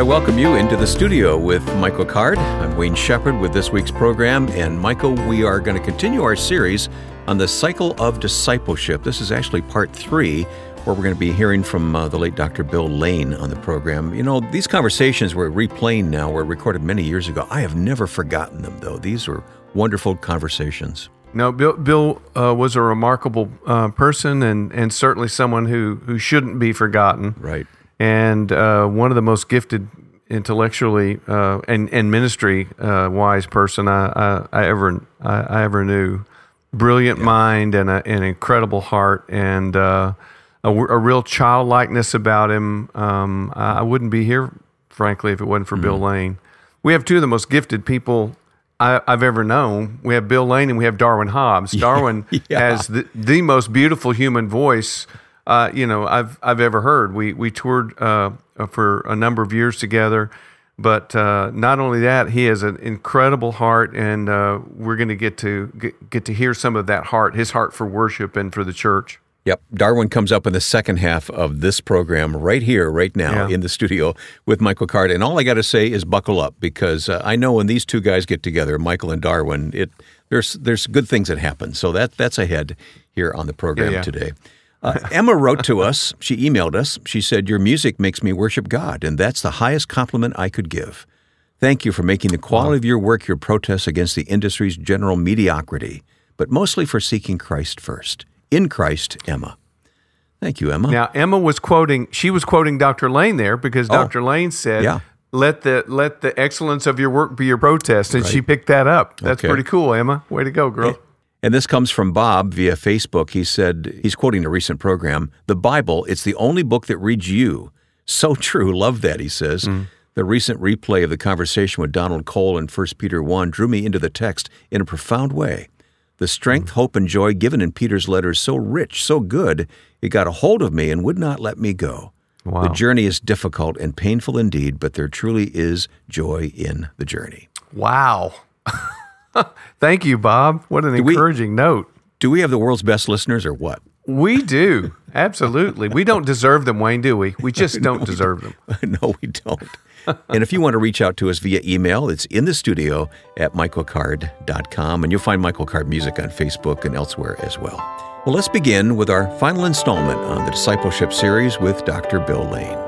I welcome you into the studio with Michael Card. I'm Wayne Shepherd with this week's program. And Michael, we are going to continue our series on the cycle of discipleship. This is actually part three, where we're going to be hearing from uh, the late Dr. Bill Lane on the program. You know, these conversations were replaying now, were recorded many years ago. I have never forgotten them, though. These were wonderful conversations. No, Bill, Bill uh, was a remarkable uh, person and, and certainly someone who, who shouldn't be forgotten. Right and uh, one of the most gifted intellectually uh, and and ministry uh, wise person I, I, I ever I, I, ever knew. Brilliant yeah. mind and a, an incredible heart and uh, a, a, real childlikeness about him. Um, I, wouldn't be here, frankly, if it wasn't for mm-hmm. Bill Lane. We have two of the most gifted people I, have ever known. We have Bill Lane and we have Darwin Hobbs. Darwin yeah. has the, the most beautiful human voice uh, you know I've I've ever heard. We we toured uh, for a number of years together, but uh, not only that, he has an incredible heart, and uh, we're going to get to get, get to hear some of that heart, his heart for worship and for the church. Yep. Darwin comes up in the second half of this program right here, right now yeah. in the studio with Michael Card. And all I got to say is buckle up because uh, I know when these two guys get together, Michael and Darwin, it there's there's good things that happen. So that that's ahead here on the program yeah, yeah. today. Uh, Emma wrote to us. She emailed us. She said, Your music makes me worship God, and that's the highest compliment I could give. Thank you for making the quality wow. of your work your protest against the industry's general mediocrity, but mostly for seeking Christ first. In Christ, Emma. Thank you, Emma. Now, Emma was quoting, she was quoting Dr. Lane there because oh, Dr. Lane said, yeah. Let the let the excellence of your work be your protest, and right. she picked that up. That's okay. pretty cool, Emma. Way to go, girl. And this comes from Bob via Facebook. He said, he's quoting a recent program, the Bible, it's the only book that reads you. So true. Love that, he says. Mm. The recent replay of the conversation with Donald Cole in 1 Peter 1 drew me into the text in a profound way. The strength, mm. hope, and joy given in Peter's letter is so rich, so good, it got a hold of me and would not let me go. Wow. The journey is difficult and painful indeed, but there truly is joy in the journey. Wow. Thank you, Bob. What an do encouraging we, note. Do we have the world's best listeners or what? We do. Absolutely. We don't deserve them, Wayne, do we? We just don't no, deserve them. no, we don't. and if you want to reach out to us via email, it's in the studio at michaelcard.com, and you'll find Michael Card Music on Facebook and elsewhere as well. Well, let's begin with our final installment on the discipleship series with Dr. Bill Lane.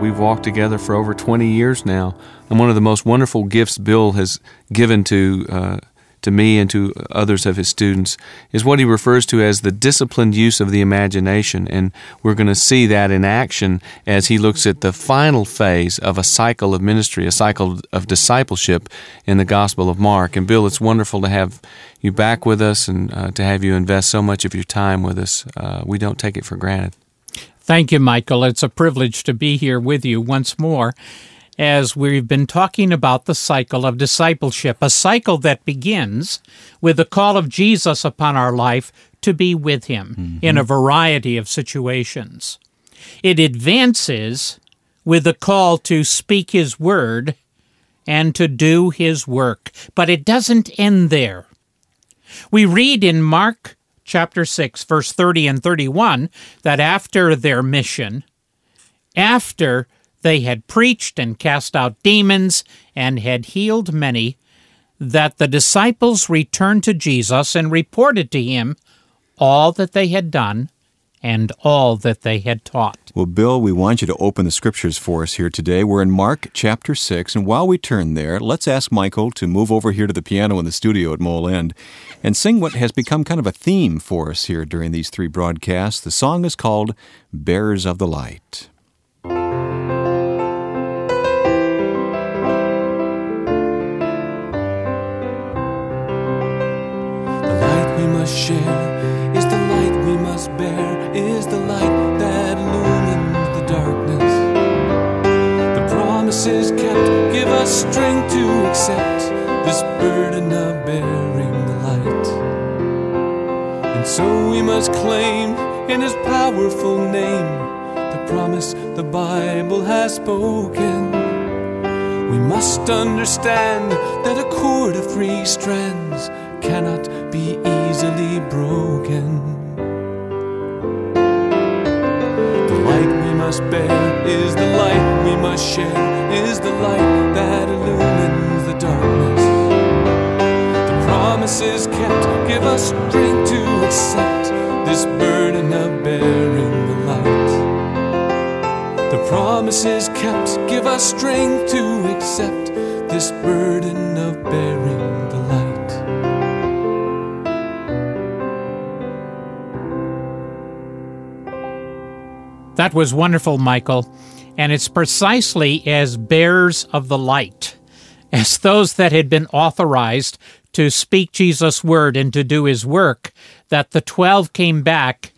We've walked together for over 20 years now. And one of the most wonderful gifts Bill has given to, uh, to me and to others of his students is what he refers to as the disciplined use of the imagination. And we're going to see that in action as he looks at the final phase of a cycle of ministry, a cycle of discipleship in the Gospel of Mark. And Bill, it's wonderful to have you back with us and uh, to have you invest so much of your time with us. Uh, we don't take it for granted. Thank you, Michael. It's a privilege to be here with you once more as we've been talking about the cycle of discipleship, a cycle that begins with the call of Jesus upon our life to be with Him mm-hmm. in a variety of situations. It advances with the call to speak His word and to do His work, but it doesn't end there. We read in Mark chapter 6, verse 30 and 31, that after their mission, after they had preached and cast out demons and had healed many, that the disciples returned to Jesus and reported to him all that they had done and all that they had taught. Well, Bill, we want you to open the scriptures for us here today. We're in Mark chapter 6, and while we turn there, let's ask Michael to move over here to the piano in the studio at Mole End and sing what has become kind of a theme for us here during these three broadcasts. The song is called Bearers of the Light. Light we must bear is the light that illumines the darkness. The promises kept give us strength to accept this burden of bearing the light. And so we must claim in His powerful name the promise the Bible has spoken. We must understand that a cord of three strands cannot be easily broken. The light we must bear is the light we must share, is the light that illumines the darkness. The promises kept give us strength to accept this burden of bearing the light. The promises kept give us strength to accept this burden of bearing That was wonderful, Michael. And it's precisely as bearers of the light, as those that had been authorized to speak Jesus' word and to do his work, that the twelve came back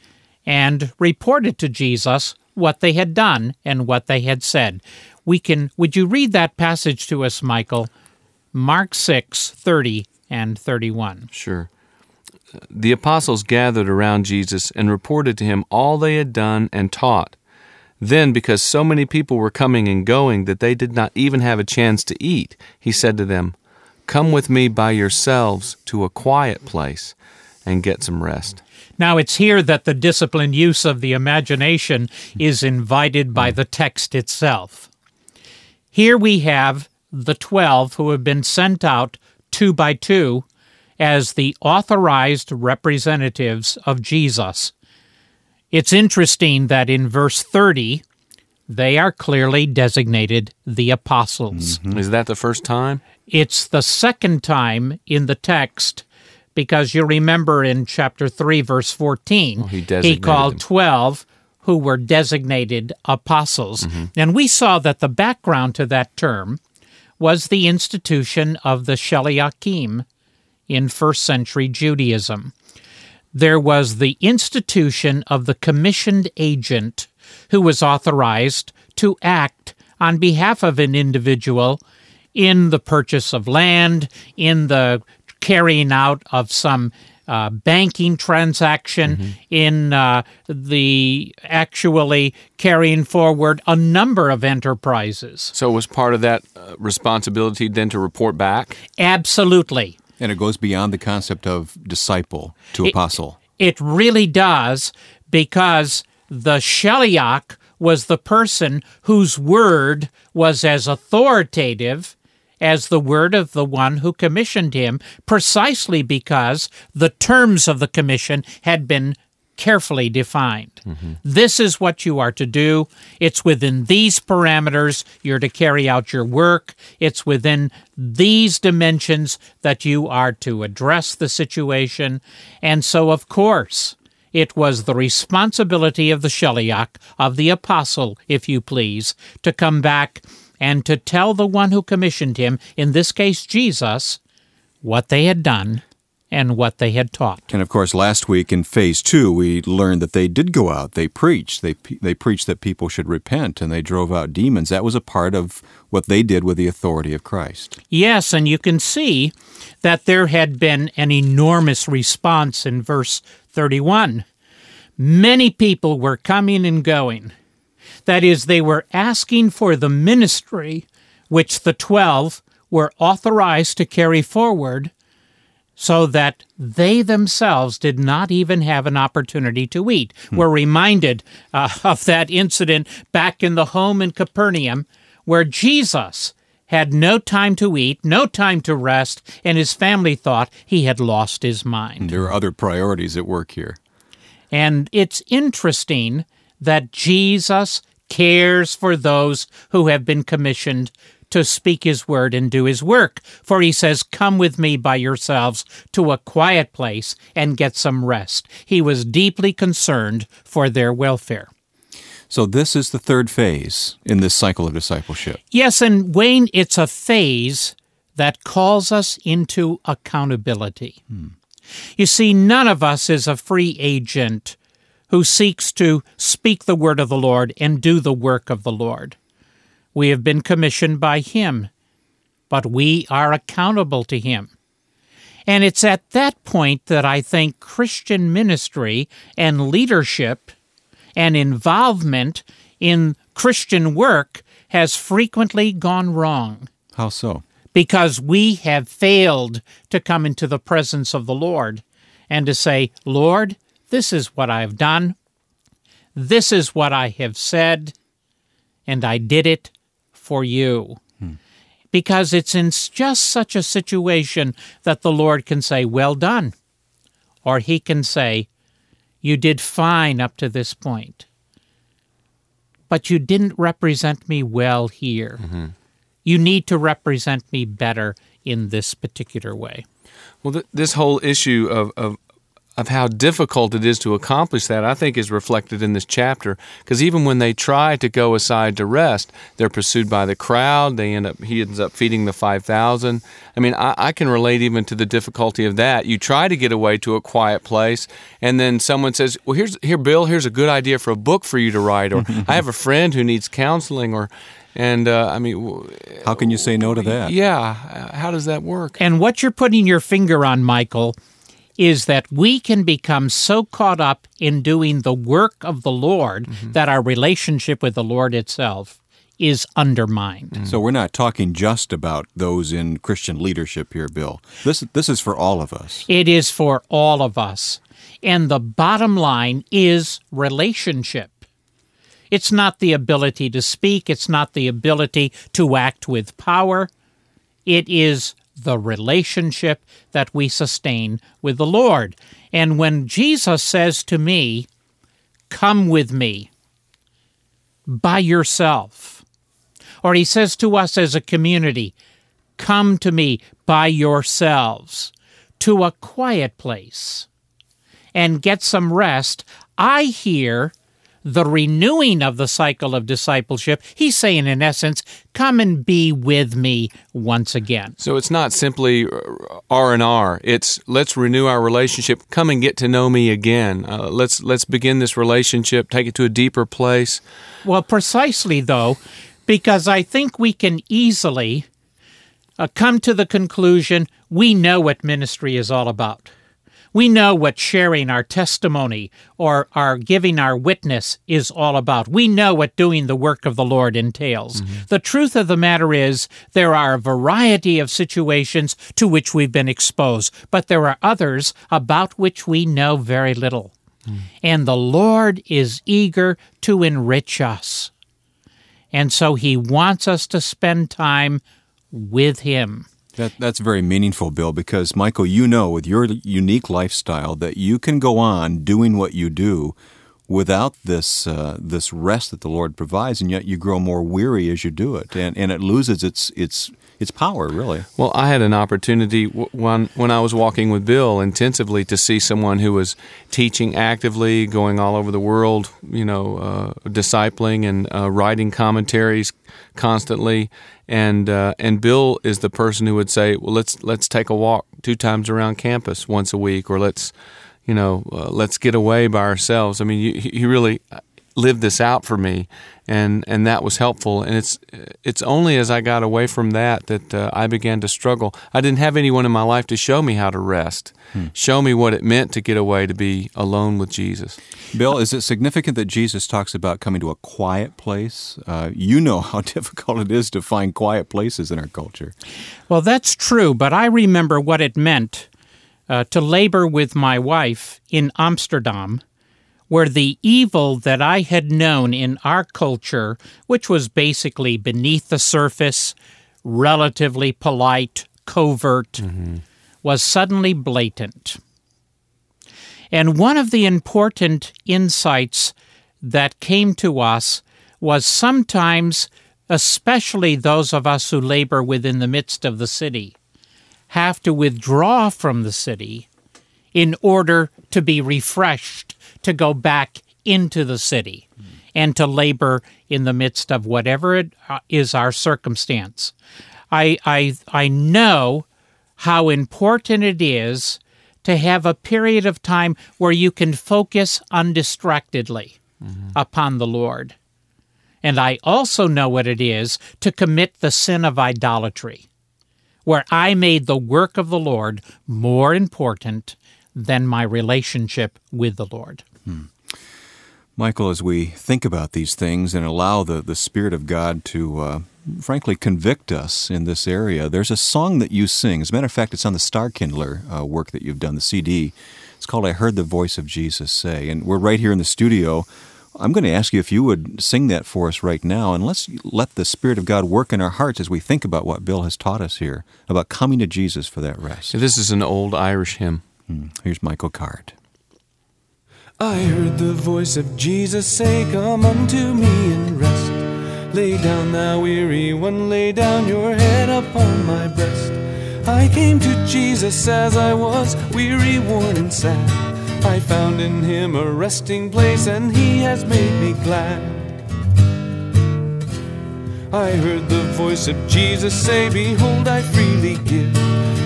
and reported to Jesus what they had done and what they had said. We can would you read that passage to us, Michael? Mark 6, 30 and 31. Sure. The apostles gathered around Jesus and reported to him all they had done and taught. Then, because so many people were coming and going that they did not even have a chance to eat, he said to them, Come with me by yourselves to a quiet place and get some rest. Now, it's here that the disciplined use of the imagination is invited by the text itself. Here we have the twelve who have been sent out two by two as the authorized representatives of Jesus. It's interesting that in verse 30, they are clearly designated the apostles. Is that the first time? It's the second time in the text because you remember in chapter 3, verse 14, Oh, he designated called them. 12 who were designated apostles. Mm-hmm. And we saw that the background to that term was the institution of the Shaliachim in first century Judaism. There was the institution of the commissioned agent who was authorized to act on behalf of an individual in the purchase of land, in the carrying out of some uh, banking transaction, in uh, the actually carrying forward a number of enterprises. So, was part of that uh, responsibility then to report back? Absolutely. And it goes beyond the concept of disciple to It- apostle. It really does because the Sheliach was the person whose word was as authoritative as the word of the one who commissioned him, precisely because the terms of the commission had been carefully defined. Mm-hmm. This is what you are to do. It's within these parameters you're to carry out your work. It's within these dimensions that you are to address the situation. And so, of course, it was the responsibility of the Sheliach, of the apostle, if you please, to come back and to tell the one who commissioned him, in this case Jesus, what they had done and what they had taught. And of course, last week in phase two, we learned that they did go out. They preached. They they preached that people should repent, and they drove out demons. That was a part of what they did with the authority of Christ. Yes, and you can see that there had been an enormous response in verse 31. Many people were coming and going. That is, they were asking for the ministry which the twelve were authorized to carry forward, so that they themselves did not even have an opportunity to eat. We're reminded uh, of that incident back in the home in Capernaum where Jesus had no time to eat, no time to rest, and his family thought he had lost his mind. There are other priorities at work here. And it's interesting that Jesus cares for those who have been commissioned to speak his word and do his work. For he says, Come with me by yourselves to a quiet place and get some rest. He was deeply concerned for their welfare. So this is the third phase in this cycle of discipleship. Yes, and Wayne, it's a phase that calls us into accountability. Hmm. You see, none of us is a free agent who seeks to speak the word of the Lord and do the work of the Lord. We have been commissioned by Him, but we are accountable to Him. And it's at that point that I think Christian ministry and leadership and involvement in Christian work has frequently gone wrong How so? because we have failed to come into the presence of the Lord and to say, Lord, this is what I've done, this is what I have said, and I did it for you. Hmm. Because it's in just such a situation that the Lord can say, Well done. Or He can say, You did fine up to this point, but you didn't represent me well here. Mm-hmm. You need to represent me better in this particular way. Well, th- this whole issue of, of of how difficult it is to accomplish that, I think, is reflected in this chapter. Because even when they try to go aside to rest, they're pursued by the crowd. They end up he ends up feeding the five thousand. I mean, I, I can relate even to the difficulty of that. You try to get away to a quiet place, and then someone says, "Well, here's here, Bill. Here's a good idea for a book for you to write," or "I have a friend who needs counseling," or and uh, I mean, How can you say no to that? yeah, how does that work? And what you're putting your finger on, Michael, is that we can become so caught up in doing the work of the Lord mm-hmm. that our relationship with the Lord itself is undermined. So we're not talking just about those in Christian leadership here, Bill. This this is for all of us. It is for all of us. And the bottom line is relationship. It's not the ability to speak, it's not the ability to act with power. It is the relationship that we sustain with the Lord. And when Jesus says to me, Come with me by yourself, or he says to us as a community, Come to me by yourselves to a quiet place and get some rest, I hear the renewing of the cycle of discipleship. He's saying, in essence, come and be with me once again. So it's not simply R and R. It's let's renew our relationship. Come and get to know me again. Uh, let's let's begin this relationship. Take it to a deeper place. Well, precisely though, because I think we can easily uh, come to the conclusion we know what ministry is all about. We know what sharing our testimony or our giving our witness is all about. We know what doing the work of the Lord entails. Mm-hmm. The truth of the matter is, there are a variety of situations to which we've been exposed, but there are others about which we know very little. Mm. And the Lord is eager to enrich us. And so he wants us to spend time with him. That, that's very meaningful, Bill, because Michael, you know with your unique lifestyle that you can go on doing what you do without this uh, this rest that the Lord provides, and yet you grow more weary as you do it, and, and it loses its its its power, really. Well, I had an opportunity when when I was walking with Bill intensively to see someone who was teaching actively, going all over the world, you know, uh, discipling and uh, writing commentaries constantly. And uh, and Bill is the person who would say, "Well, let's let's take a walk two times around campus once a week, or let's, you know, uh, let's get away by ourselves." I mean, you, he really lived this out for me, and and that was helpful. And it's it's only as I got away from that that uh, I began to struggle. I didn't have anyone in my life to show me how to rest, show me what it meant to get away to be alone with Jesus. Bill, is it significant that Jesus talks about coming to a quiet place? Uh, you know how difficult it is to find quiet places in our culture. Well, that's true, but I remember what it meant uh, to labor with my wife in Amsterdam, where the evil that I had known in our culture, which was basically beneath the surface, relatively polite, covert, was suddenly blatant. And one of the important insights that came to us was sometimes, especially those of us who labor within the midst of the city, have to withdraw from the city in order to be refreshed, to go back into the city, and to labor in the midst of whatever it uh, our circumstance. I, I, I know how important it is to have a period of time where you can focus undistractedly upon the Lord. And I also know what it is to commit the sin of idolatry, where I made the work of the Lord more important than my relationship with the Lord. Hmm. Michael, as we think about these things and allow the, the Spirit of God to, uh, frankly, convict us in this area, there's a song that you sing. As a matter of fact, it's on the Star Kindler uh, work that you've done, the CD. It's called I Heard the Voice of Jesus Say. And we're right here in the studio. I'm going to ask you if you would sing that for us right now, and let's let the Spirit of God work in our hearts as we think about what Bill has taught us here about coming to Jesus for that rest. This is an old Irish hymn. Hmm. Here's Michael Card. I heard the voice of Jesus say, Come unto me and rest. Lay down, thou weary one, lay down your head upon my breast. I came to Jesus as I was, weary, worn, and sad. I found in him a resting place, and he has made me glad. I heard the voice of Jesus say, Behold, I freely give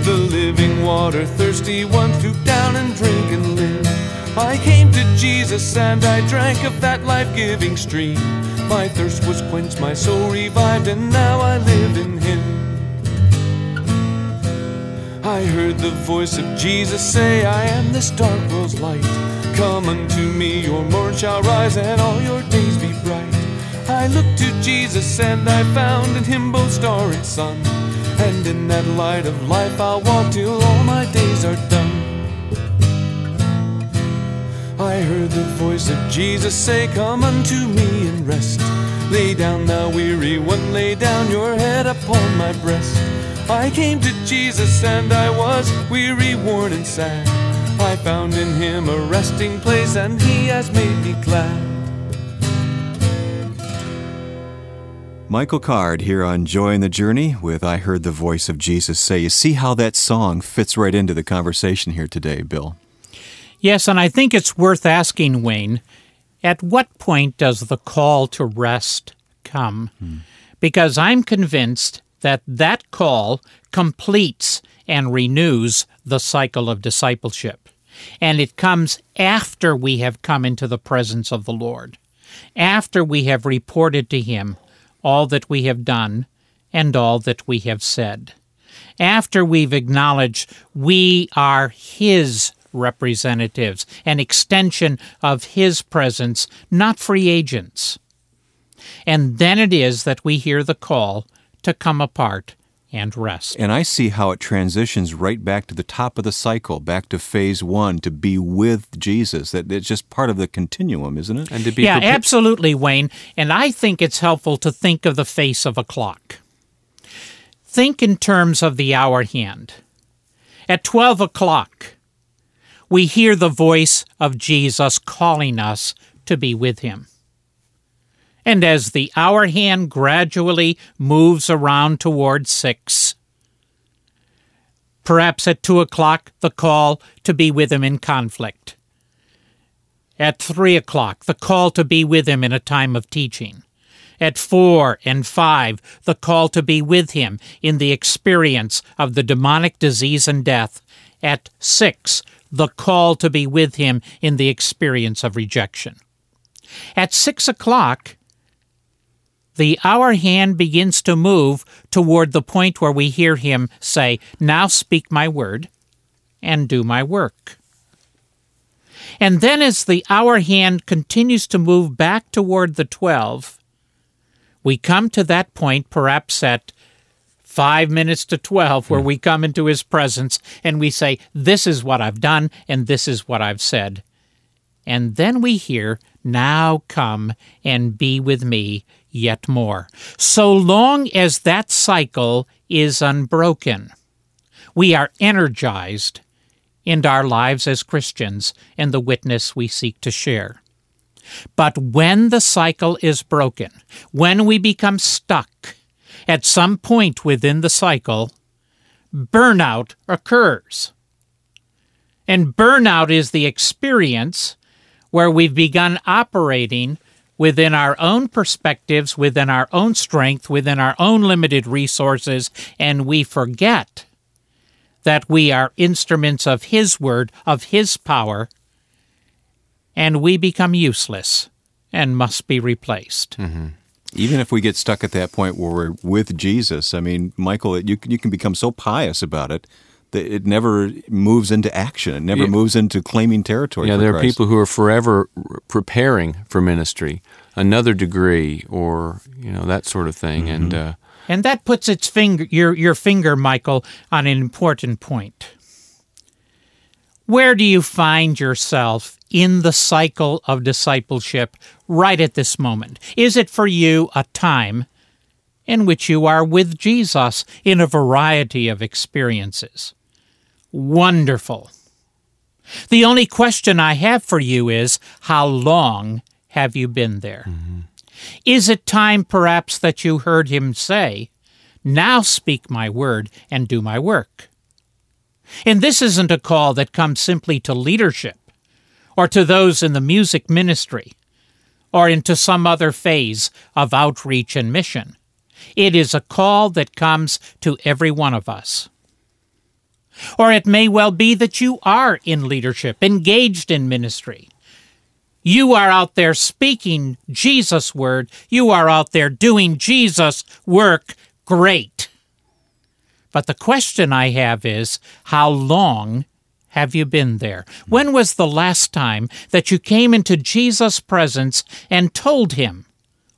the living water, thirsty one, stoop down and drink and live. I came to Jesus and I drank of that life giving stream. My thirst was quenched, my soul revived, and now I live in Him. I heard the voice of Jesus say, I am this dark world's light. Come unto me, your morn shall rise, and all your days be bright. I looked to Jesus and I found in Him both star and sun. And in that light of life I'll walk till all my days are done. I heard the voice of Jesus say, Come unto me and rest. Lay down, thou weary one, lay down your head upon my breast. I came to Jesus and I was weary, worn, and sad. I found in him a resting place and he has made me glad. Michael Card here on Joy in the Journey with I Heard the Voice of Jesus Say. You see how that song fits right into the conversation here today, Bill. Yes, and I think it's worth asking, Wayne, at what point does the call to rest come? Hmm. Because I'm convinced that that call completes and renews the cycle of discipleship. And it comes after we have come into the presence of the Lord, after we have reported to Him all that we have done and all that we have said, after we've acknowledged we are His representatives, an extension of His presence, not free agents. And then it is that we hear the call to come apart and rest. And I see how it transitions right back to the top of the cycle, back to phase one, to be with Jesus. That it's just part of the continuum, isn't it? And to be yeah, prepared. absolutely, Wayne. And I think it's helpful to think of the face of a clock. Think in terms of the hour hand. At twelve o'clock, we hear the voice of Jesus calling us to be with him. And as the hour hand gradually moves around toward six, perhaps at two o'clock, the call to be with him in conflict. At three o'clock, the call to be with him in a time of teaching. At four and five, the call to be with him in the experience of the demonic disease and death. At six, the call to be with him in the experience of rejection. At six o'clock, the hour hand begins to move toward the point where we hear him say, Now speak my word and do my work. And then, as the hour hand continues to move back toward the 12, we come to that point, perhaps at five minutes to 12, where hmm. we come into his presence and we say, This is what I've done and this is what I've said. And then we hear, Now come and be with me yet more. So long as that cycle is unbroken, we are energized in our lives as Christians and the witness we seek to share. But when the cycle is broken, when we become stuck, at some point within the cycle, burnout occurs. And burnout is the experience where we've begun operating within our own perspectives, within our own strength, within our own limited resources, and we forget that we are instruments of His Word, of His power, and we become useless and must be replaced. Mm-hmm. Even if we get stuck at that point where we're with Jesus, I mean, Michael, you you can become so pious about it it never moves into action. It never Yeah. moves into claiming territory. Yeah, for there are people who are forever preparing for ministry, another degree, or you know that sort of thing. And uh, And that puts its finger your your finger, Michael, on an important point. Where do you find yourself in the cycle of discipleship right at this moment? Is it for you a time in which you are with Jesus in a variety of experiences? Wonderful. The only question I have for you is how long have you been there? Mm-hmm. Is it time perhaps that you heard him say, Now speak my word and do my work? And this isn't a call that comes simply to leadership or to those in the music ministry or into some other phase of outreach and mission. It is a call that comes to every one of us. Or it may well be that you are in leadership, engaged in ministry. You are out there speaking Jesus' word. You are out there doing Jesus' work. Great. But the question I have is how long have you been there? When was the last time that you came into Jesus' presence and told him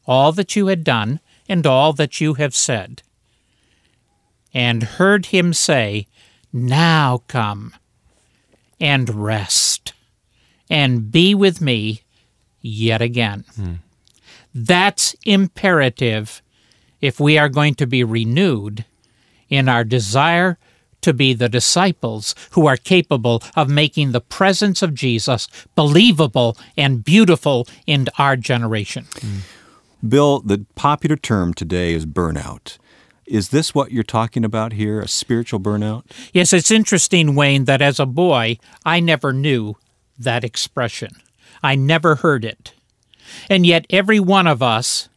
all that you had done and all that you have said? And heard him say, Now come and rest and be with me yet again. Hmm. That's imperative if we are going to be renewed in our desire to be the disciples who are capable of making the presence of Jesus believable and beautiful in our generation. Hmm. Bill, the popular term today is burnout. Is this what you're talking about here? A spiritual burnout? Yes, it's interesting, Wayne, that as a boy, I never knew that expression. I never heard it. And yet, every one of us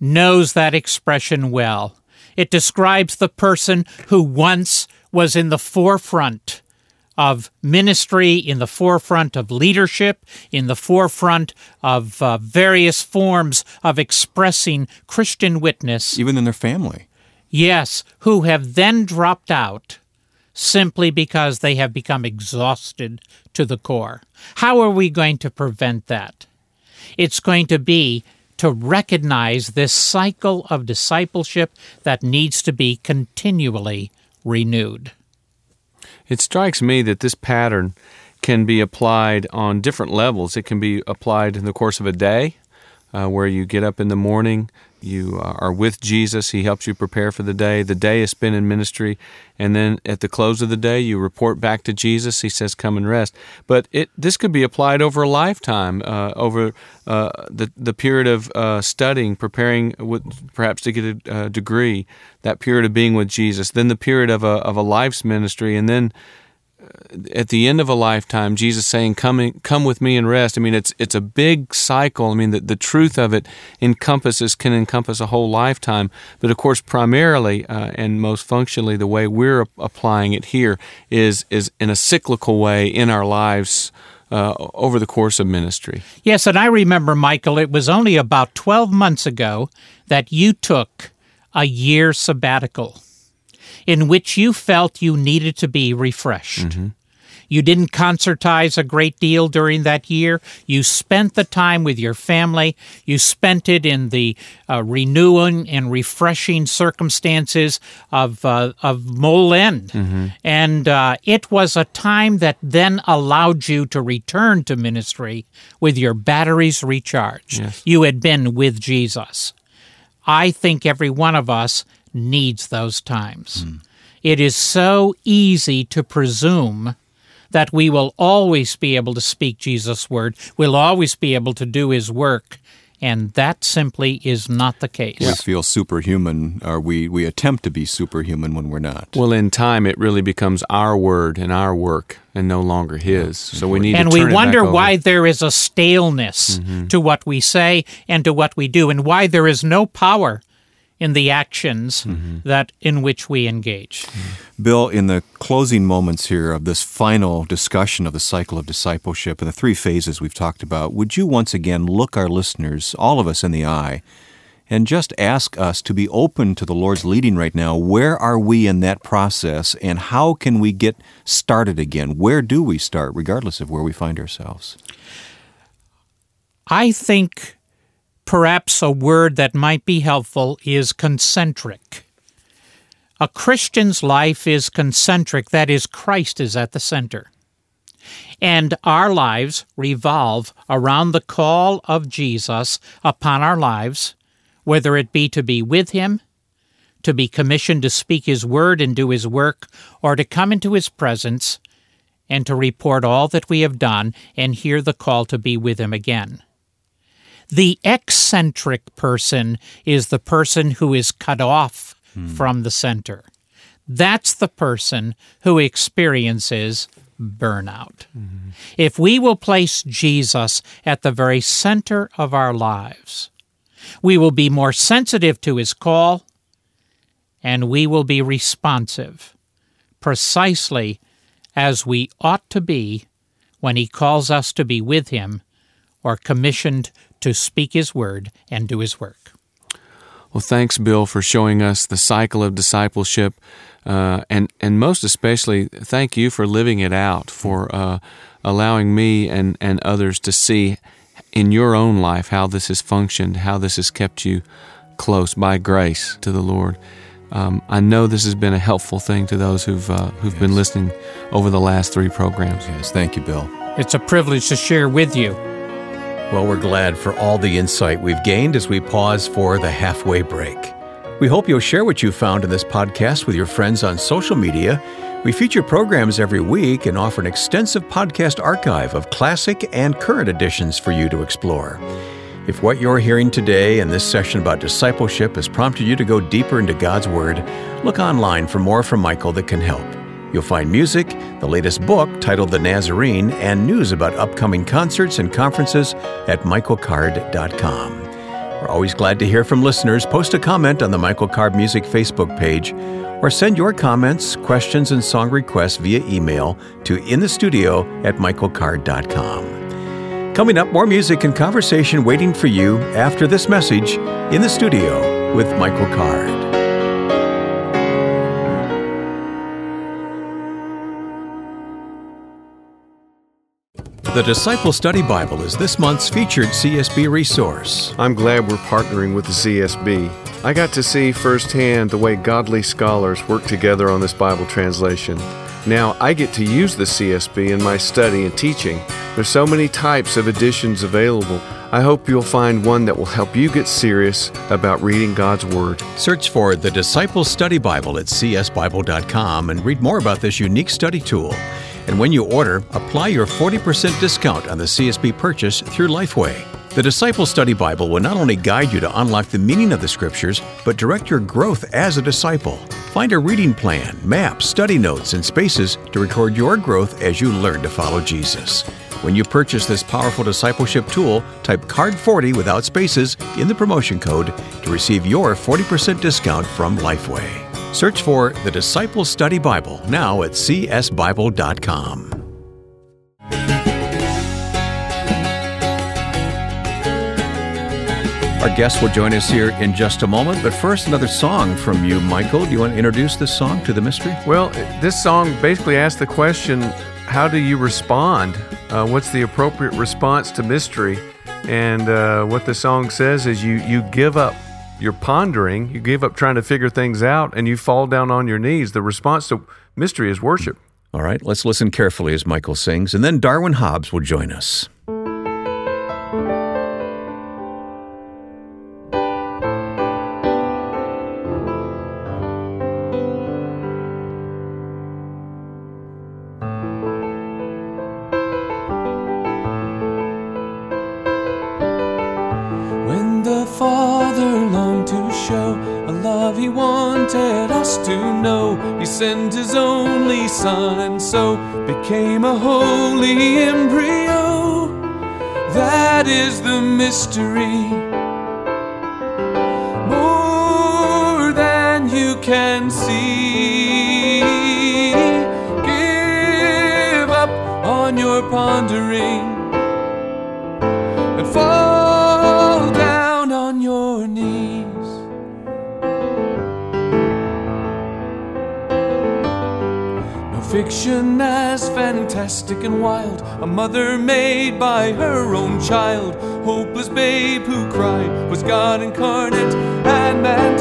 knows that expression well. It describes the person who once was in the forefront of ministry, in the forefront of leadership, in the forefront of uh, various forms of expressing Christian witness. Even in their family. Yes, who have then dropped out simply because they have become exhausted to the core. How are we going to prevent that? It's going to be to recognize this cycle of discipleship that needs to be continually renewed. It strikes me that this pattern can be applied on different levels. It can be applied in the course of a day, uh, where you get up in the morning, you uh, are with Jesus, He helps you prepare for the day. The day is spent in ministry, and then at the close of the day, you report back to Jesus. He says, "Come and rest." But it this could be applied over a lifetime, uh, over uh, the the period of uh, studying, preparing, with, perhaps to get a, a degree. That period of being with Jesus, then the period of a of a life's ministry, and then at the end of a lifetime, Jesus saying, "Come, come with me and rest." I mean, it's it's a big cycle. I mean, the, the truth of it encompasses can encompass a whole lifetime. But of course, primarily uh, and most functionally, the way we're applying it here is is in a cyclical way in our lives uh, over the course of ministry. Yes, and I remember, Michael, it was only about 12 months ago that you took a year sabbatical in which you felt you needed to be refreshed. You didn't concertize a great deal during that year. You spent the time with your family. You spent it in the uh, renewing and refreshing circumstances of of, of Mole End. And uh, it was a time that then allowed you to return to ministry with your batteries recharged. Yes. You had been with Jesus. I think every one of us needs those times. Hmm. It is so easy to presume that we will always be able to speak Jesus' word, we'll always be able to do his work, and that simply is not the case. We feel superhuman, or we, we attempt to be superhuman when we're not. Well, in time, it really becomes our word and our work, and no longer His. So we need and to we turn it wonder back over. why there is a staleness mm-hmm. to what we say and to what we do, and why there is no power in the actions mm-hmm. that in which we engage. Mm-hmm. Bill, in the closing moments here of this final discussion of the cycle of discipleship and the three phases we've talked about, would you once again look our listeners, all of us, in the eye and just ask us to be open to the Lord's leading right now. Where are we in that process, and how can we get started again? Where do we start, regardless of where we find ourselves? I think perhaps a word that might be helpful is concentric. A Christian's life is concentric, that is, Christ is at the center. And our lives revolve around the call of Jesus upon our lives, whether it be to be with Him, to be commissioned to speak His word and do His work, or to come into His presence and to report all that we have done and hear the call to be with Him again. The eccentric person is the person who is cut off hmm. from the center. That's the person who experiences burnout. Mm-hmm. If we will place Jesus at the very center of our lives, we will be more sensitive to his call and we will be responsive precisely as we ought to be when he calls us to be with him or commissioned to speak his word and do his work. Well, thanks, Bill, for showing us the cycle of discipleship, uh, and and most especially, thank you for living it out, for uh, allowing me and and others to see in your own life how this has functioned, how this has kept you close by grace to the Lord. Um, I know this has been a helpful thing to those who've uh, who've been listening over the last three programs. Yes, thank you, Bill. It's a privilege to share with you. Well, we're glad for all the insight we've gained as we pause for the halfway break. We hope you'll share what you found in this podcast with your friends on social media. We feature programs every week and offer an extensive podcast archive of classic and current editions for you to explore. If what you're hearing today in this session about discipleship has prompted you to go deeper into God's Word, look online for more from Michael that can help. You'll find music, the latest book titled The Nazarene, and news about upcoming concerts and conferences at michaelcard.com. We're always glad to hear from listeners. Post a comment on the Michael Card Music Facebook page or send your comments, questions, and song requests via email to inthestudio at michaelcard.com. Coming up, more music and conversation waiting for you after this message in the studio with Michael Card. The Disciple Study Bible is this month's featured CSB resource. I'm glad we're partnering with the CSB. I got to see firsthand the way godly scholars work together on this Bible translation. Now I get to use the CSB in my study and teaching. There's so many types of editions available. I hope you'll find one that will help you get serious about reading God's Word. Search for the Disciple Study Bible at csbible.com and read more about this unique study tool. And when you order, apply your 40% discount on the CSB purchase through Lifeway. The Disciple Study Bible will not only guide you to unlock the meaning of the Scriptures, but direct your growth as a disciple. Find a reading plan, maps, study notes, and spaces to record your growth as you learn to follow Jesus. When you purchase this powerful discipleship tool, type CARD40 without spaces in the promotion code to receive your 40% discount from Lifeway. Search for the Disciple Study Bible now at csbible.com. Our guest will join us here in just a moment, but first, another song from you, Michael. Do you want to introduce this song to the mystery? Well, this song basically asks the question how do you respond? Uh, what's the appropriate response to mystery? And uh, what the song says is you, you give up. You're pondering, you give up trying to figure things out, and you fall down on your knees. The response to mystery is worship. All right, let's listen carefully as Michael sings, and then Darwin Hobbs will join us. pondering and fall down on your knees. No fiction as fantastic and wild, a mother made by her own child, hopeless babe who cried was God incarnate and man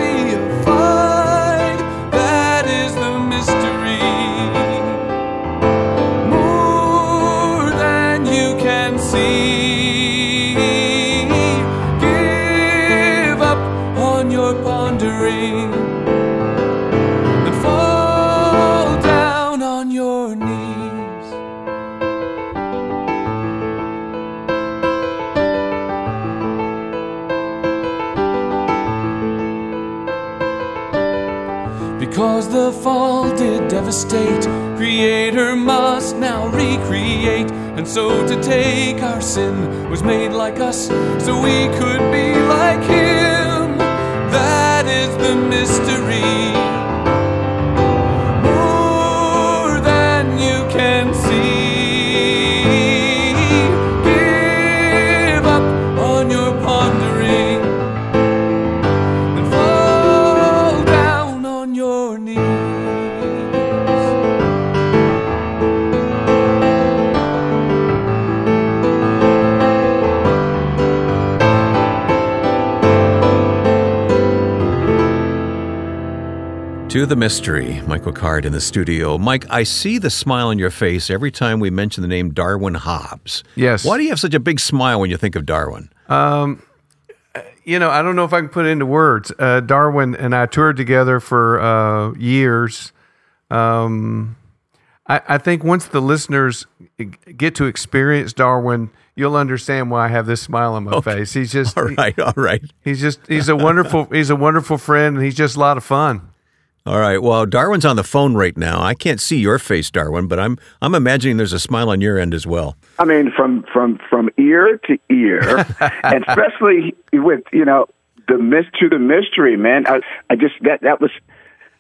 fall did devastate, Creator must now recreate. And so to take our sin was made like us, so we could be like Him. That is the mystery. To the mystery, Michael Card in the studio. Mike, I see the smile on your face every time we mention the name Darwin Hobbs. Yes. Why do you have such a big smile when you think of Darwin? You know, I don't know if I can put it into words. Uh, Darwin and I toured together for uh, years. Um, I, I think once the listeners get to experience Darwin, you'll understand why I have this smile on my face. He's just, All right, all right. he's just, he's a wonderful, he's a wonderful friend, and he's just a lot of fun. All right. Well, Darwin's on the phone right now. I can't see your face, Darwin, but I'm I'm imagining there's a smile on your end as well. I mean, from from from ear to ear, and especially with you know the mist to the mystery, man. I, I just that that was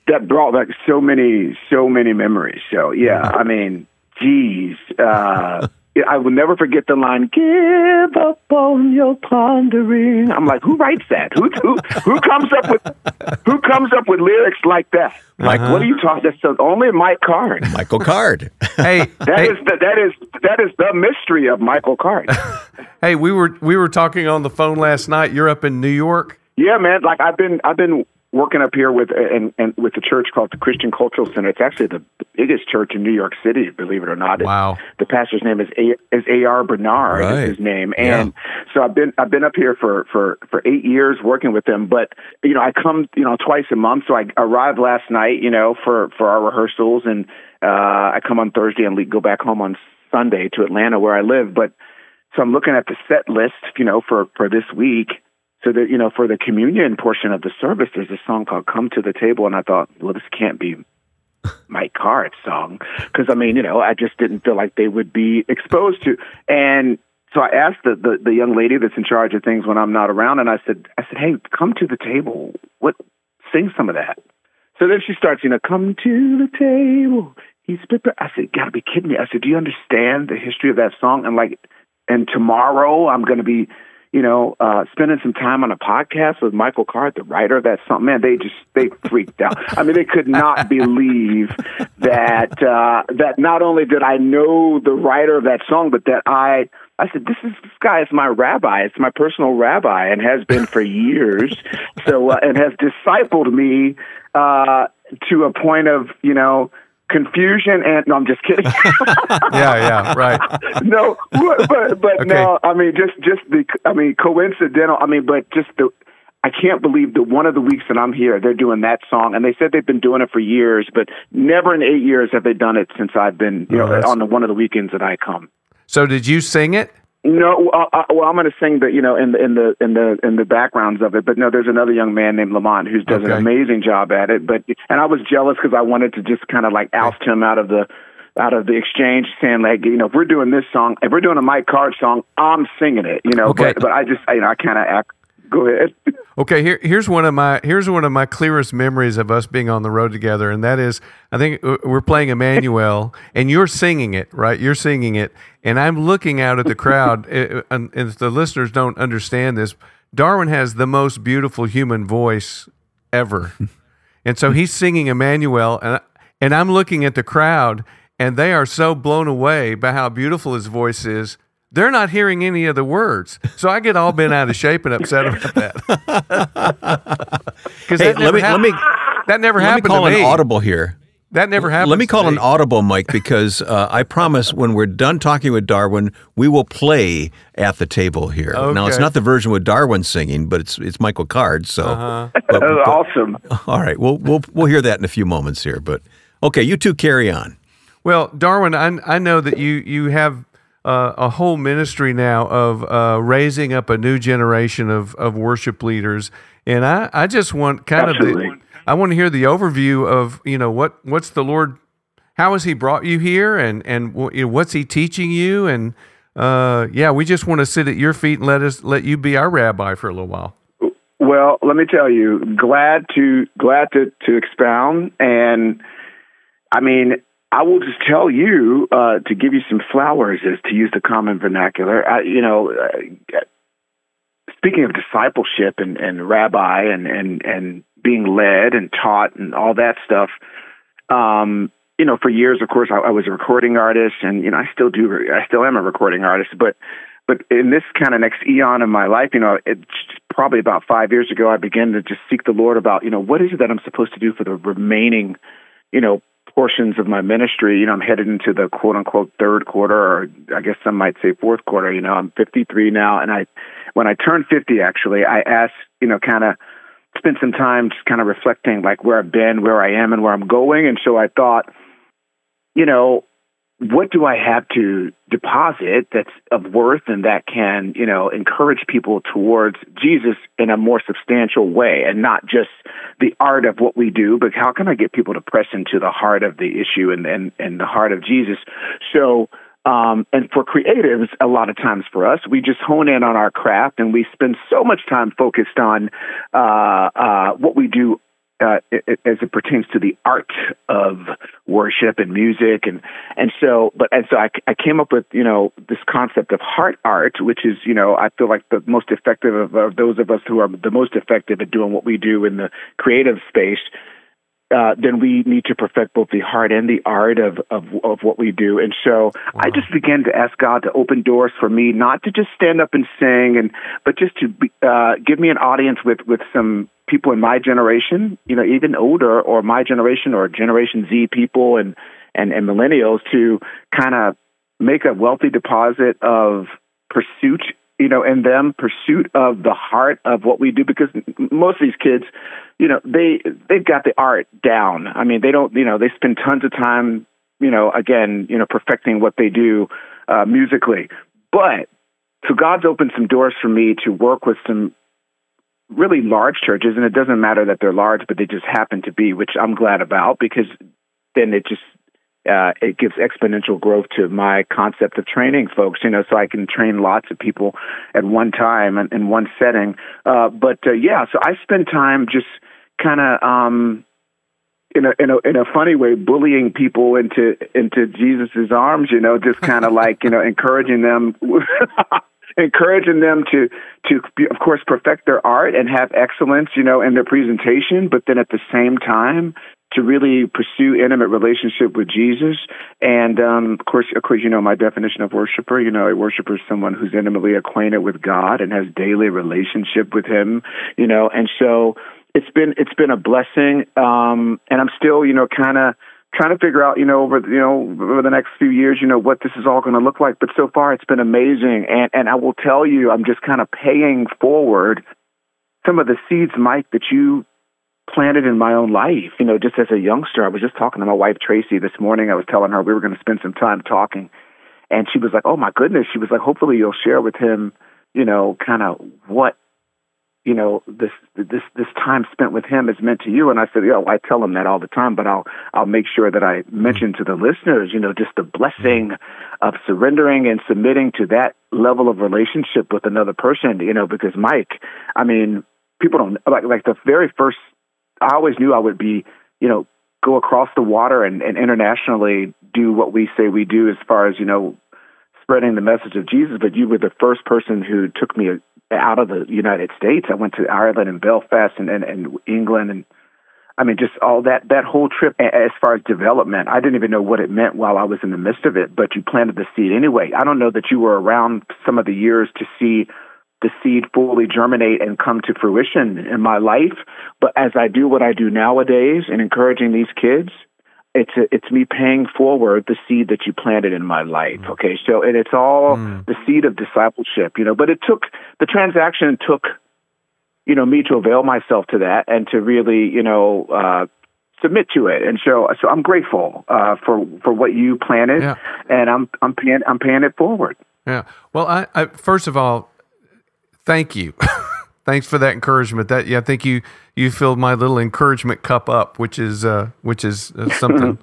that brought back so many so many memories. So yeah, I mean, geez, uh, I will never forget the line "Give up on your pondering." I'm like, who writes that? Who who who comes up with who comes up with lyrics like that? Like, what are you talking? That's only Mike Card. Michael Card. Hey, That hey, is the, that is that is the mystery of Michael Card. hey, we were we were talking on the phone last night. You're up in New York. yeah, man. Like I've been I've been working up here with and and with the church called the Christian Cultural Center. It's actually the biggest church in New York City, believe it or not. Wow. The pastor's name is A is A R Bernard Right. is his name, and so I've been I've been up here for for for eight years working with them. But you know, I come you know twice a month. So I arrived last night, you know, for for our rehearsals, and uh, I come on Thursday and le- go back home on Sunday to Atlanta where I live. But so I'm looking at the set list, you know, for for this week. So that you know, for the communion portion of the service, there's a song called "Come to the Table," and I thought, well, this can't be Mike Card's song because I mean, you know, I just didn't feel like they would be exposed to. And so I asked the, the the young lady that's in charge of things when I'm not around, and I said, I said, hey, come to the table. What? Sing some of that. So then she starts, you know, come to the table. He's prepared. I said, gotta be kidding me. I said, do you understand the history of that song? And like, and tomorrow I'm to be, you know, uh, spending some time on a podcast with Michael Card, the writer of that song. Man, they just they freaked out. I mean, they could not believe that uh, that not only did I know the writer of that song, but that I. I said, "This is this guy is my rabbi. It's my personal rabbi, and has been for years. So, uh, and has discipled me uh, to a point of, you know, confusion. And no, I'm just kidding. Yeah, yeah, right. no, but but, but Okay. no. I mean, just just the. I mean, coincidental. I mean, but just the. I can't believe that one of the weeks that I'm here, they're doing that song, and they said they've been doing it for years, but never in eight years have they done it since I've been, you Oh, know, on the one of the weekends that I come. So did you sing it? No, uh, well, I'm going to sing the, you know, in the in the in the in the backgrounds of it. But no, there's another young man named Lamont who does an amazing job at it. But and I was jealous because I wanted to just kind of like oust him out of the out of the exchange, saying like, you know, if we're doing this song, if we're doing a Mike Card song, I'm singing it, you know. Okay. But but I just, you know, I kind of act. Go ahead. Okay, here, here's one of my here's one of my clearest memories of us being on the road together, and that is I think uh, we're playing Emmanuel, and you're singing it, right? You're singing it, and I'm looking out at the crowd, uh, and, and if the listeners don't understand this, Darwin has the most beautiful human voice ever, and so he's singing Emmanuel, and and I'm looking at the crowd, and they are so blown away by how beautiful his voice is. They're not hearing any of the words, so I get all bent out of shape and upset about that. Because Hey, let me let me that never let me happened call to an me. audible here. That never happened. Let me call an audible, Mike, because uh, I promise when we're done talking with Darwin, we will play at the table here. Okay. Now it's not the version with Darwin singing, but it's it's Michael Card. So, Uh-huh. but- but- awesome. all right, we'll we'll we'll hear that in a few moments here. But okay, you two carry on. Well, Darwin, I, I know that you you have uh, a whole ministry now of uh, raising up a new generation of, of worship leaders, and I, I just want kind of the I want to hear the overview of you know what what's the Lord, how has He brought you here, and and wh- you know, what's He teaching you, and uh, yeah, we just want to sit at your feet and let us let you be our rabbi for a little while. Well, let me tell you, glad to glad to to expound, and I mean, I will just tell you uh, to give you some flowers, is to use the common vernacular. I, you know, uh, speaking of discipleship and, and rabbi and, and and being led and taught and all that stuff. Um, you know, for years, of course, I, I was a recording artist, and you know, I still do. I still am a recording artist, but but in this kind of next eon of my life, you know, it's probably about five years ago, I began to just seek the Lord about, you know, what is it that I'm supposed to do for the remaining, you know, portions of my ministry. You know, I'm headed into the quote unquote third quarter, or I guess some might say fourth quarter. You know, I'm 53 now, and I, when I turned 50, actually, I asked, you know, kind of spent some time just kind of reflecting like where I've been, where I am, and where I'm going. And so I thought, you know, what do I have to deposit that's of worth and that can, you know, encourage people towards Jesus in a more substantial way and not just the art of what we do, but how can I get people to press into the heart of the issue and and, and the heart of Jesus? So um, and for creatives, a lot of times for us, we just hone in on our craft and we spend so much time focused on uh, uh, what we do uh, as it pertains to the art of worship and music and and so but and so I, I came up with you know this concept of heart art which is you know I feel like the most effective of, of those of us who are the most effective at doing what we do in the creative space uh, then we need to perfect both the heart and the art of, of, of what we do. And so I just began to ask God to open doors for me, not to just stand up and sing, and but just to be, uh, give me an audience with, with some people in my generation, you know, even older, or my generation, or Generation Z people, and and, and millennials to kind of make a wealthy deposit of pursuit you know, in them pursuit of the heart of what we do because most of these kids, you know, they they've got the art down. I mean, they don't, you know, they spend tons of time, you know, again, you know, perfecting what they do uh, musically. But so God's opened some doors for me to work with some really large churches, and it doesn't matter that they're large, but they just happen to be, which I'm glad about because then it just uh, it gives exponential growth to my concept of training folks, you know, so I can train lots of people at one time and in one setting. Uh, but uh, yeah, so I spend time just kind of um, in a in a in a funny way bullying people into into Jesus's arms, you know, just kind of like you know encouraging them. encouraging them to to of course perfect their art and have excellence you know in their presentation but then at the same time to really pursue intimate relationship with Jesus. And um, of course, of course, you know my definition of worshiper. You know, a worshiper is someone who's intimately acquainted with God and has daily relationship with Him. You know, and so it's been it's been a blessing. Um, and I'm still, you know, kind of trying to figure out, you know, over you know over the next few years, you know, what this is all going to look like. But so far, it's been amazing. And and I will tell you, I'm just kind of paying forward some of the seeds, Mike, that you planted in my own life. You know, just as a youngster, I was just talking to my wife Tracy this morning. I was telling her we were going to spend some time talking, and she was like, "Oh my goodness!" She was like, "Hopefully, you'll share with him, you know, kind of what." You know this this this time spent with him is meant to you, and I said, "Yo, I tell him that all the time, but I'll I'll make sure that I mention to the listeners, you know, just the blessing of surrendering and submitting to that level of relationship with another person, you know, because Mike, I mean, people don't like like the very first I always knew I would be, you know, go across the water and, and internationally do what we say we do as far as, you know, spreading the message of Jesus. But you were the first person who took me out of the United States. I went to Ireland and Belfast and, and, and England and I mean, just all that that whole trip as far as development. I didn't even know what it meant while I was in the midst of it. But you planted the seed anyway. I don't know that you were around some of the years to see the seed fully germinate and come to fruition in my life. But as I do what I do nowadays and encouraging these kids, it's a, it's me paying forward the seed that you planted in my life. Mm. Okay, so and it's all mm. the seed of discipleship, you know. But it took the transaction took you know, me to avail myself to that and to really, you know, uh, submit to it. And so, so I'm grateful uh, for for what you planted, yeah. and I'm I'm paying I'm paying it forward. Yeah. Well, I, I first of all, thank you. Thanks for that encouragement. That yeah, I think you you filled my little encouragement cup up, which is uh, which is uh, something.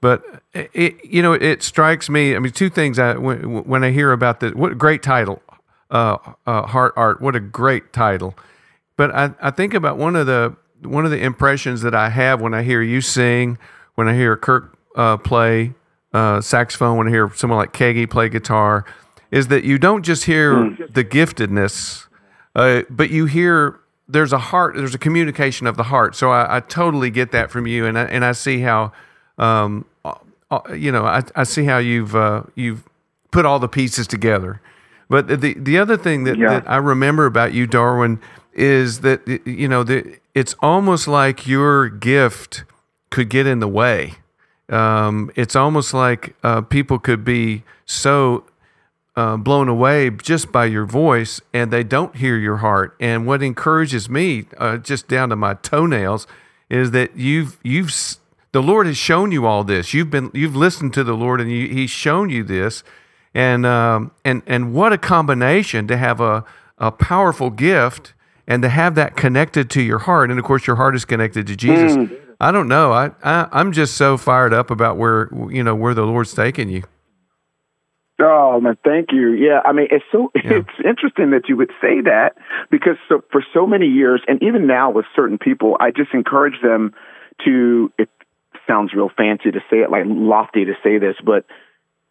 but it, you know, it strikes me. I mean, two things. I when, when I hear about the what a great title, uh, uh, heart art. What a great title but I, I think about one of the one of the impressions that I have when I hear you sing, when I hear Kirk uh, play uh, saxophone, when I hear someone like Keaggy play guitar, is that you don't just hear mm. the giftedness, uh, but you hear there's a heart, there's a communication of the heart. So I, I totally get that from you, and I, and I see how, um, uh, you know, I, I see how you've uh, you've put all the pieces together. But the the other thing that, yeah. that I remember about you, Darwin, is that you know the, it's almost like your gift could get in the way. Um, it's almost like uh, people could be so uh, blown away just by your voice, and they don't hear your heart. And what encourages me, uh, just down to my toenails, is that you've you've the Lord has shown you all this. You've been you've listened to the Lord, and you, He's shown you this. And um, and and what a combination to have a a powerful gift and to have that connected to your heart, and of course your heart is connected to Jesus. Mm. I don't know. I, I I'm just so fired up about where you know where the Lord's taking you. Oh man, thank you. Yeah, I mean it's so yeah. it's interesting that you would say that because so, for so many years, and even now with certain people, I just encourage them to. It sounds real fancy to say it, like lofty to say this, but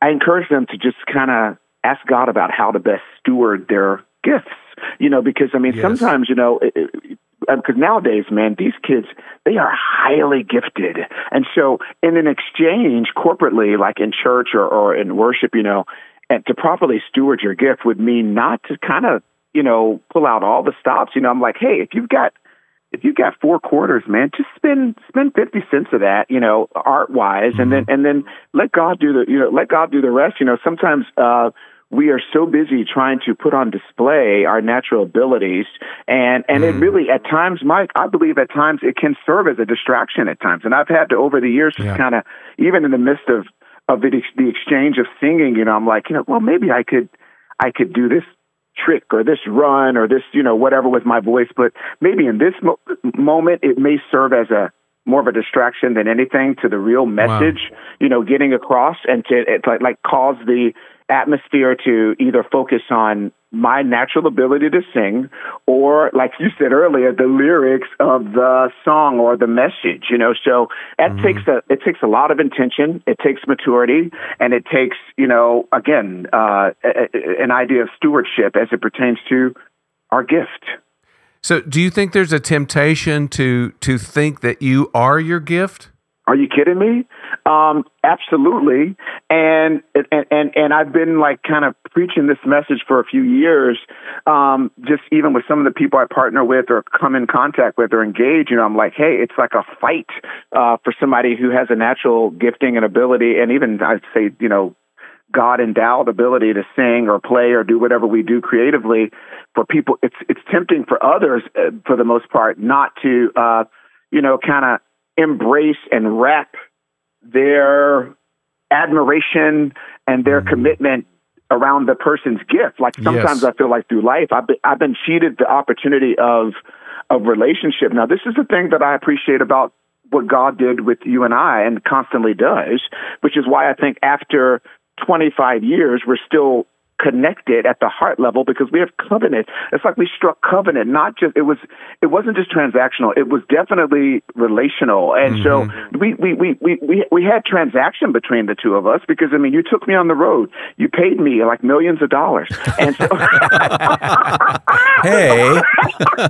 I encourage them to just kind of ask God about how to best steward their gifts you know, because I mean, yes. sometimes, you know, because nowadays, man, these kids, they are highly gifted. And so, in an exchange corporately, like in church or, or in worship, you know, and to properly steward your gift would mean not to kind of, you know, pull out all the stops. You know, I'm like, hey, if you've got, if you've got four quarters, man, just spend spend fifty cents of that, you know, art wise, mm-hmm. and then and then let God do the, you know, let God do the rest. You know, sometimes uh, we are so busy trying to put on display our natural abilities and and mm. it really at times mike i believe at times it can serve as a distraction at times and i've had to over the years yeah. just kind of even in the midst of of the, the exchange of singing you know i'm like you know well maybe i could i could do this trick or this run or this you know whatever with my voice but maybe in this mo- moment it may serve as a more of a distraction than anything to the real message wow. you know getting across and to it, like like cause the atmosphere to either focus on my natural ability to sing or like you said earlier the lyrics of the song or the message you know so that mm-hmm. takes a it takes a lot of intention it takes maturity and it takes you know again uh, a, a, an idea of stewardship as it pertains to our gift so do you think there's a temptation to to think that you are your gift are you kidding me? Um, absolutely. And, and, and, and I've been like kind of preaching this message for a few years. Um, just even with some of the people I partner with or come in contact with or engage, you know, I'm like, Hey, it's like a fight, uh, for somebody who has a natural gifting and ability. And even I'd say, you know, God endowed ability to sing or play or do whatever we do creatively for people. It's, it's tempting for others, uh, for the most part, not to, uh, you know, kind of embrace and wrap their admiration and their mm-hmm. commitment around the person's gift. Like sometimes yes. I feel like through life I've been, I've been cheated the opportunity of of relationship. Now this is the thing that I appreciate about what God did with you and I and constantly does, which is why I think after 25 years we're still connected at the heart level because we have covenant. It's like we struck covenant, not just it was it wasn't just transactional, it was definitely relational. And mm-hmm. so we, we, we, we, we, we had transaction between the two of us because I mean you took me on the road. You paid me like millions of dollars. And so Hey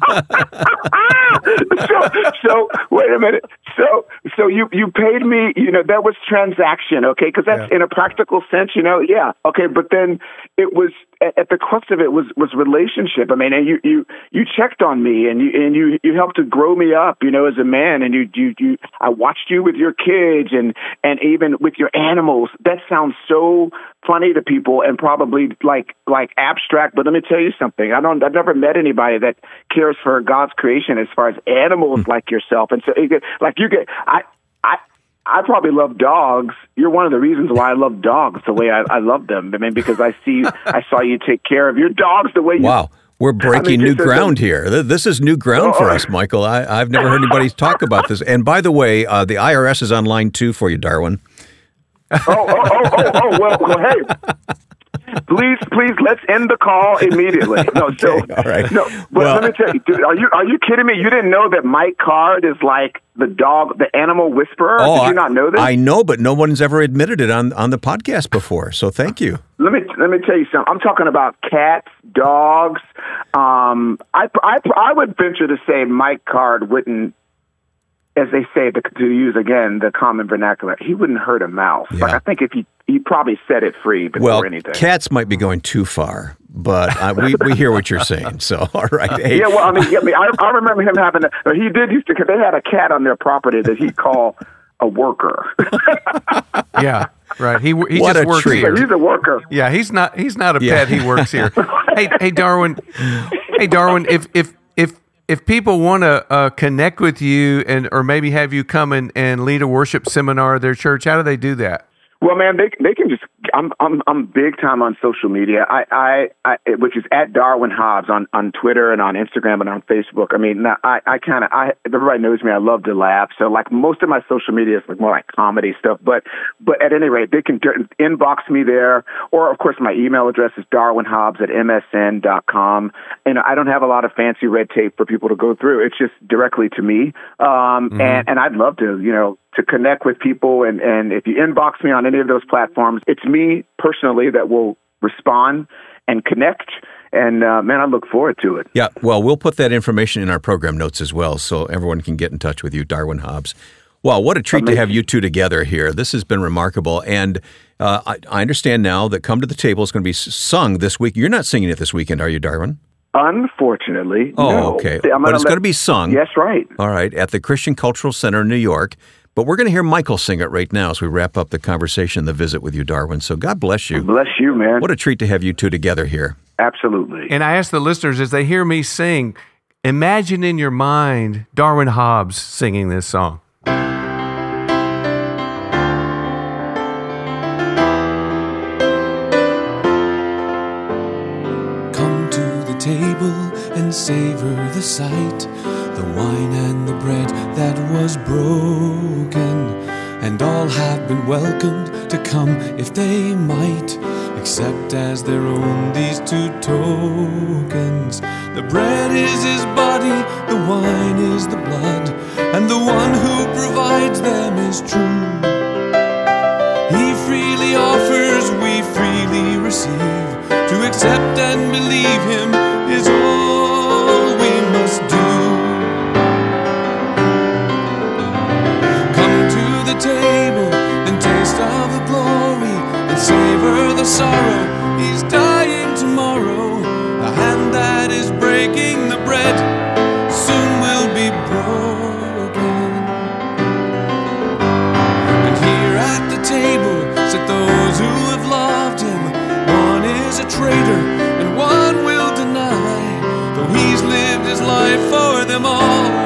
so so wait a minute. So so you you paid me, you know, that was transaction, okay? Because that's yeah. in a practical sense, you know, yeah, okay. But then it was at the crux of it was was relationship. I mean, and you you you checked on me and you and you you helped to grow me up, you know, as a man. And you you you I watched you with your kids and and even with your animals. That sounds so funny to people and probably like like abstract. But let me tell you something. I don't. I've never met anybody that cares for God's creation as far as animals mm. like yourself. And so, like you get, I I I probably love dogs. You're one of the reasons why I love dogs the way I, I love them. I mean, because I see, I saw you take care of your dogs the way you. Wow. We're breaking I mean, new ground here. This is new ground oh, for us, Michael. I, have never heard anybody talk about this. And by the way, uh, the IRS is on line two for you, Darwin. oh, oh, oh, oh, oh, well, well, hey, please, please, let's end the call immediately. No, okay, so all right. no, but well, let me tell you, dude, are you are you kidding me? You didn't know that Mike Card is like the dog, the animal whisperer? Oh, Did you not know this? I know, but no one's ever admitted it on on the podcast before. So thank you. Let me let me tell you something. I'm talking about cats, dogs. Um, I, I I would venture to say Mike Card wouldn't as they say, to, to, use again the common vernacular, he wouldn't hurt a mouse. Yeah. Like I think if he he probably set it free before well, anything. cats might be going too far, but I, we we hear what you're saying. So all right, hey. yeah. Well, I mean, I, mean I, I remember him having. A, he did used to. They had a cat on their property that he called a worker. yeah, right. He he what just works treat. here. He's a worker. Yeah, he's not. He's not a yeah. pet. He works here. hey, hey, Darwin. Hey, Darwin. If if if if people want to uh, connect with you and or maybe have you come and, and lead a worship seminar at their church, how do they do that? Well, man, they they can just. I'm I'm I'm big time on social media. I I, I which is at Darwin Hobbs on on Twitter and on Instagram and on Facebook. I mean, I I kind of I everybody knows me. I love to laugh. So like most of my social media is like more like comedy stuff. But but at any rate, they can inbox me there, or of course my email address is darwinhobbs at msn.com. And I don't have a lot of fancy red tape for people to go through. It's just directly to me. Um, mm-hmm. and and I'd love to you know to connect with people. And, and if you inbox me on any of those platforms, it's me personally that will respond and connect. And uh, man, I look forward to it. Yeah, well, we'll put that information in our program notes as well so everyone can get in touch with you, Darwin Hobbs. Well, what a treat Amazing. to have you two together here. This has been remarkable. And uh, I, I, understand now that Come to the Table is going to be sung this week. You're not singing it this weekend, are you, Darwin? Unfortunately, oh, no. okay. But it's let, going to be sung. Yes, right. All right, at the Christian Cultural Center in New York. But we're going to hear Michael sing it right now as we wrap up the conversation, the visit with you, Darwin. So God bless you. Bless you, man. What a treat to have you two together here. Absolutely. And I ask the listeners as they hear me sing, imagine in your mind Darwin Hobbs singing this song. Come to the table and savor the sight the wine and the bread that was broken. And all have been welcomed to come if they might, accept as their own these two tokens. The bread is his body, the wine is the blood, and the one who provides them is true. He freely offers, we freely receive. To accept and believe him savor the sorrow. He's dying tomorrow. The hand that is breaking the bread soon will be broken. And here at the table sit those who have loved him. One is a traitor and one will deny, though he's lived his life for them all.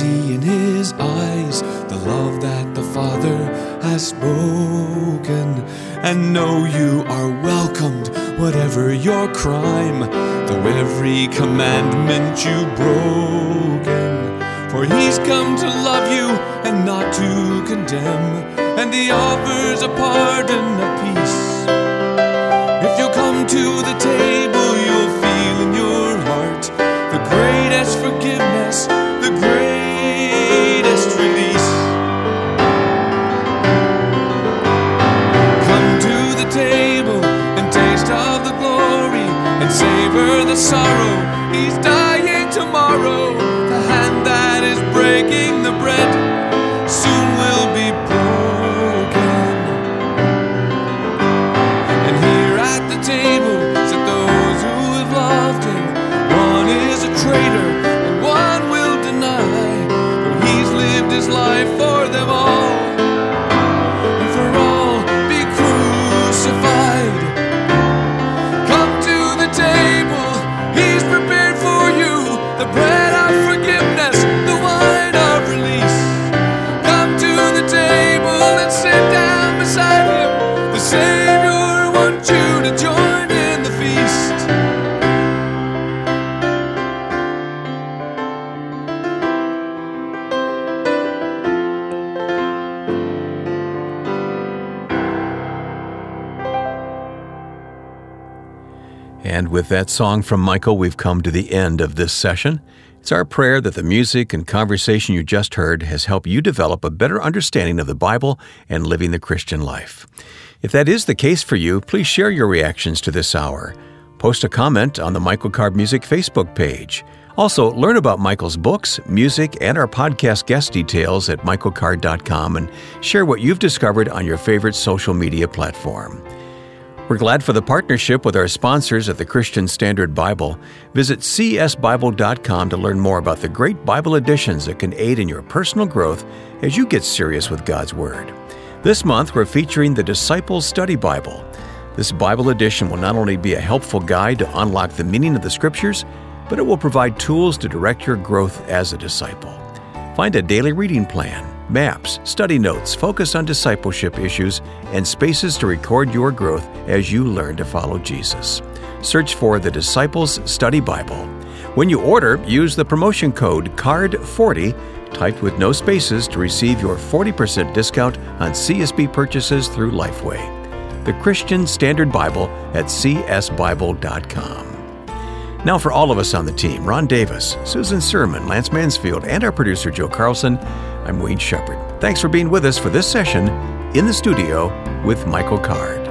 See in his eyes the love that the Father has spoken, and know you are welcomed, whatever your crime, though every commandment you've broken. For he's come to love you and not to condemn, and he offers a pardon of peace. If you'll come to the table, savor the sorrow. He's dying tomorrow. The hand that is breaking the bread with that song from Michael, we've come to the end of this session. It's our prayer that the music and conversation you just heard has helped you develop a better understanding of the Bible and living the Christian life. If that is the case for you, please share your reactions to this hour. Post a comment on the Michael Card Music Facebook page. Also, learn about Michael's books, music, and our podcast guest details at michaelcard.com and share what you've discovered on your favorite social media platform. We're glad for the partnership with our sponsors at the Christian Standard Bible. Visit csbible.com to learn more about the great Bible editions that can aid in your personal growth as you get serious with God's Word. This month, we're featuring the Disciples Study Bible. This Bible edition will not only be a helpful guide to unlock the meaning of the Scriptures, but it will provide tools to direct your growth as a disciple. Find a daily reading plan, maps, study notes focus on discipleship issues, and spaces to record your growth as you learn to follow Jesus. Search for the Disciples Study Bible. When you order, use the promotion code CARD40, typed with no spaces, to receive your 40% discount on CSB purchases through Lifeway. The Christian Standard Bible at csbible.com. Now, for all of us on the team Ron Davis, Susan Sermon, Lance Mansfield, and our producer Joe Carlson, I'm Wayne Shepherd. Thanks for being with us for this session in the studio with Michael Card.